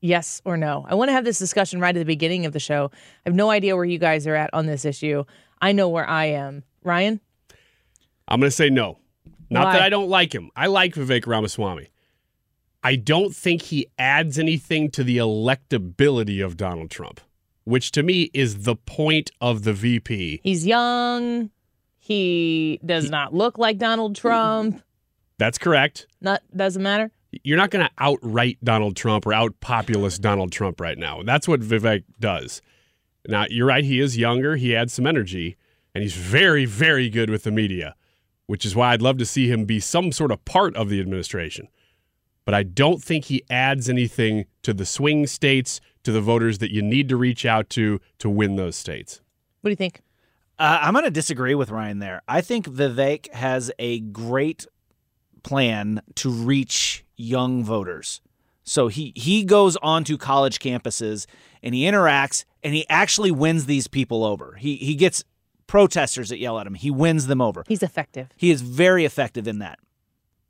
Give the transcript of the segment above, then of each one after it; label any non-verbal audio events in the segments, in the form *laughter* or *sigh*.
Yes or no? I want to have this discussion right at the beginning of the show. I have no idea where you guys are at on this issue. I know where I am. Ryan? I'm going to say no. Not Why? that I don't like him. I like Vivek Ramaswamy. I don't think he adds anything to the electability of Donald Trump, which to me is the point of the VP. He's young. He does not look like Donald Trump. That's correct. Not doesn't matter. You're not going to outright Donald Trump or out populist Donald Trump right now. That's what Vivek does. Now, you're right. He is younger. He adds some energy, and he's very, very good with the media, which is why I'd love to see him be some sort of part of the administration. But I don't think he adds anything to the swing states, to the voters that you need to reach out to to win those states. What do you think? Uh, I'm going to disagree with Ryan there. I think Vivek has a great plan to reach young voters. So he he goes onto college campuses and he interacts and he actually wins these people over. He he gets protesters that yell at him. He wins them over. He's effective. He is very effective in that.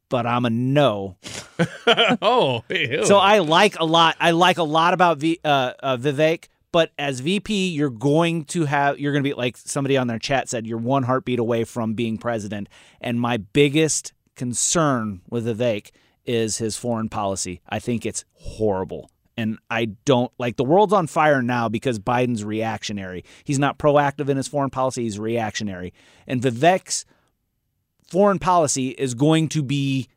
But I'm a no. *laughs* oh, So I like a lot. I like a lot about v, uh, uh, Vivek. But as VP, you're going to have you're going to be like somebody on their chat said. You're one heartbeat away from being president. And my biggest concern with Vivek is his foreign policy. I think it's horrible. And I don't like the world's on fire now because Biden's reactionary. He's not proactive in his foreign policy, he's reactionary. And Vivek's foreign policy is going to be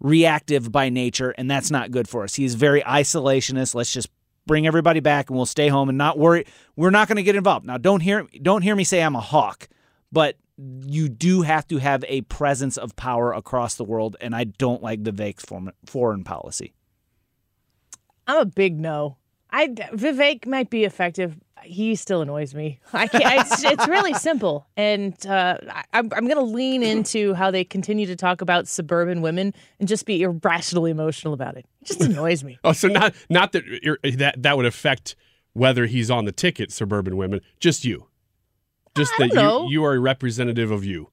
reactive by nature, and that's not good for us. He's very isolationist. Let's just bring everybody back and we'll stay home and not worry. We're not going to get involved. Now, don't hear don't hear me say I'm a hawk, but you do have to have a presence of power across the world, and I don't like Vivek's foreign- foreign policy. I'm a big no. I Vivek might be effective. He still annoys me. I can't, it's, it's really *laughs* simple, and uh, I, I'm I'm going to lean into how they continue to talk about suburban women and just be irrationally emotional about it. It just annoys me. Oh, so not not that you're, that that would affect whether he's on the ticket, suburban women. Just you, just that you you are a representative of you.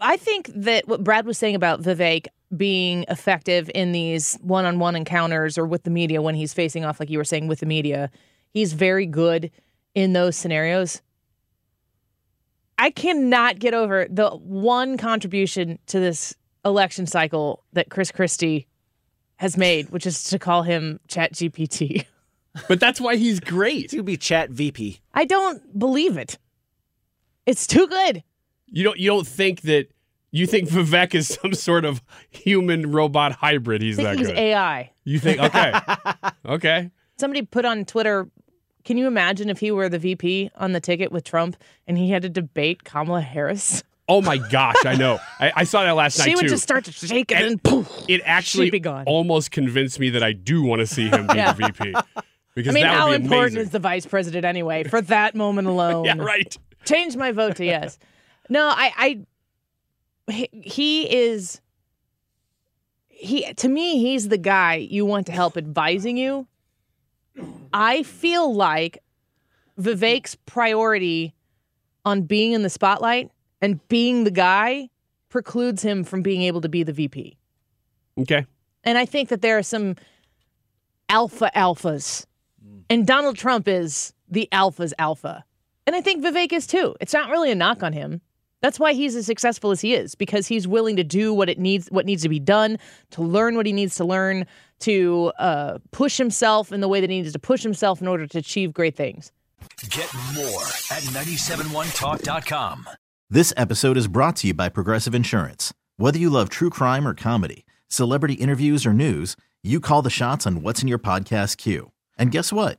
I think that what Brad was saying about Vivek being effective in these one-on-one encounters or with the media when he's facing off, like you were saying, with the media, he's very good in those scenarios. I cannot get over the one contribution to this election cycle that Chris Christie has made, which is to call him Chat GPT. *laughs* But that's why he's great. To be chat VP. I don't believe it. It's too good. You don't you don't think that you think Vivek is some sort of human robot hybrid? He's that he's good. AI. you think okay, *laughs* okay. somebody put on Twitter, can you imagine if he were the VP on the ticket with Trump and he had to debate Kamala Harris? Oh my gosh, I know. *laughs* I, I saw that last she night She would too. just start to shake and, And then poof. it actually almost convinced me that I do want to see him be Yeah. the VP. Because I mean, that would how be important is the vice president anyway? For that moment *laughs* alone, Yeah, right. Change my vote to yes. No, I, I, he- he is. He to me, he's the guy you want to help advising you. I feel like Vivek's priority on being in the spotlight and being the guy precludes him from being able to be the VP. Okay. And I think that there are some alpha alphas. And Donald Trump is the alpha's alpha. And I think Vivek is too. It's not really a knock on him. That's why he's as successful as he is because he's willing to do what it needs, what needs to be done, to learn what he needs to learn, to uh, push himself in the way that he needs to push himself in order to achieve great things. Get more at 971talk.com. This episode is brought to you by Progressive Insurance. Whether you love true crime or comedy, celebrity interviews or news, you call the shots on what's in your podcast queue. And guess what?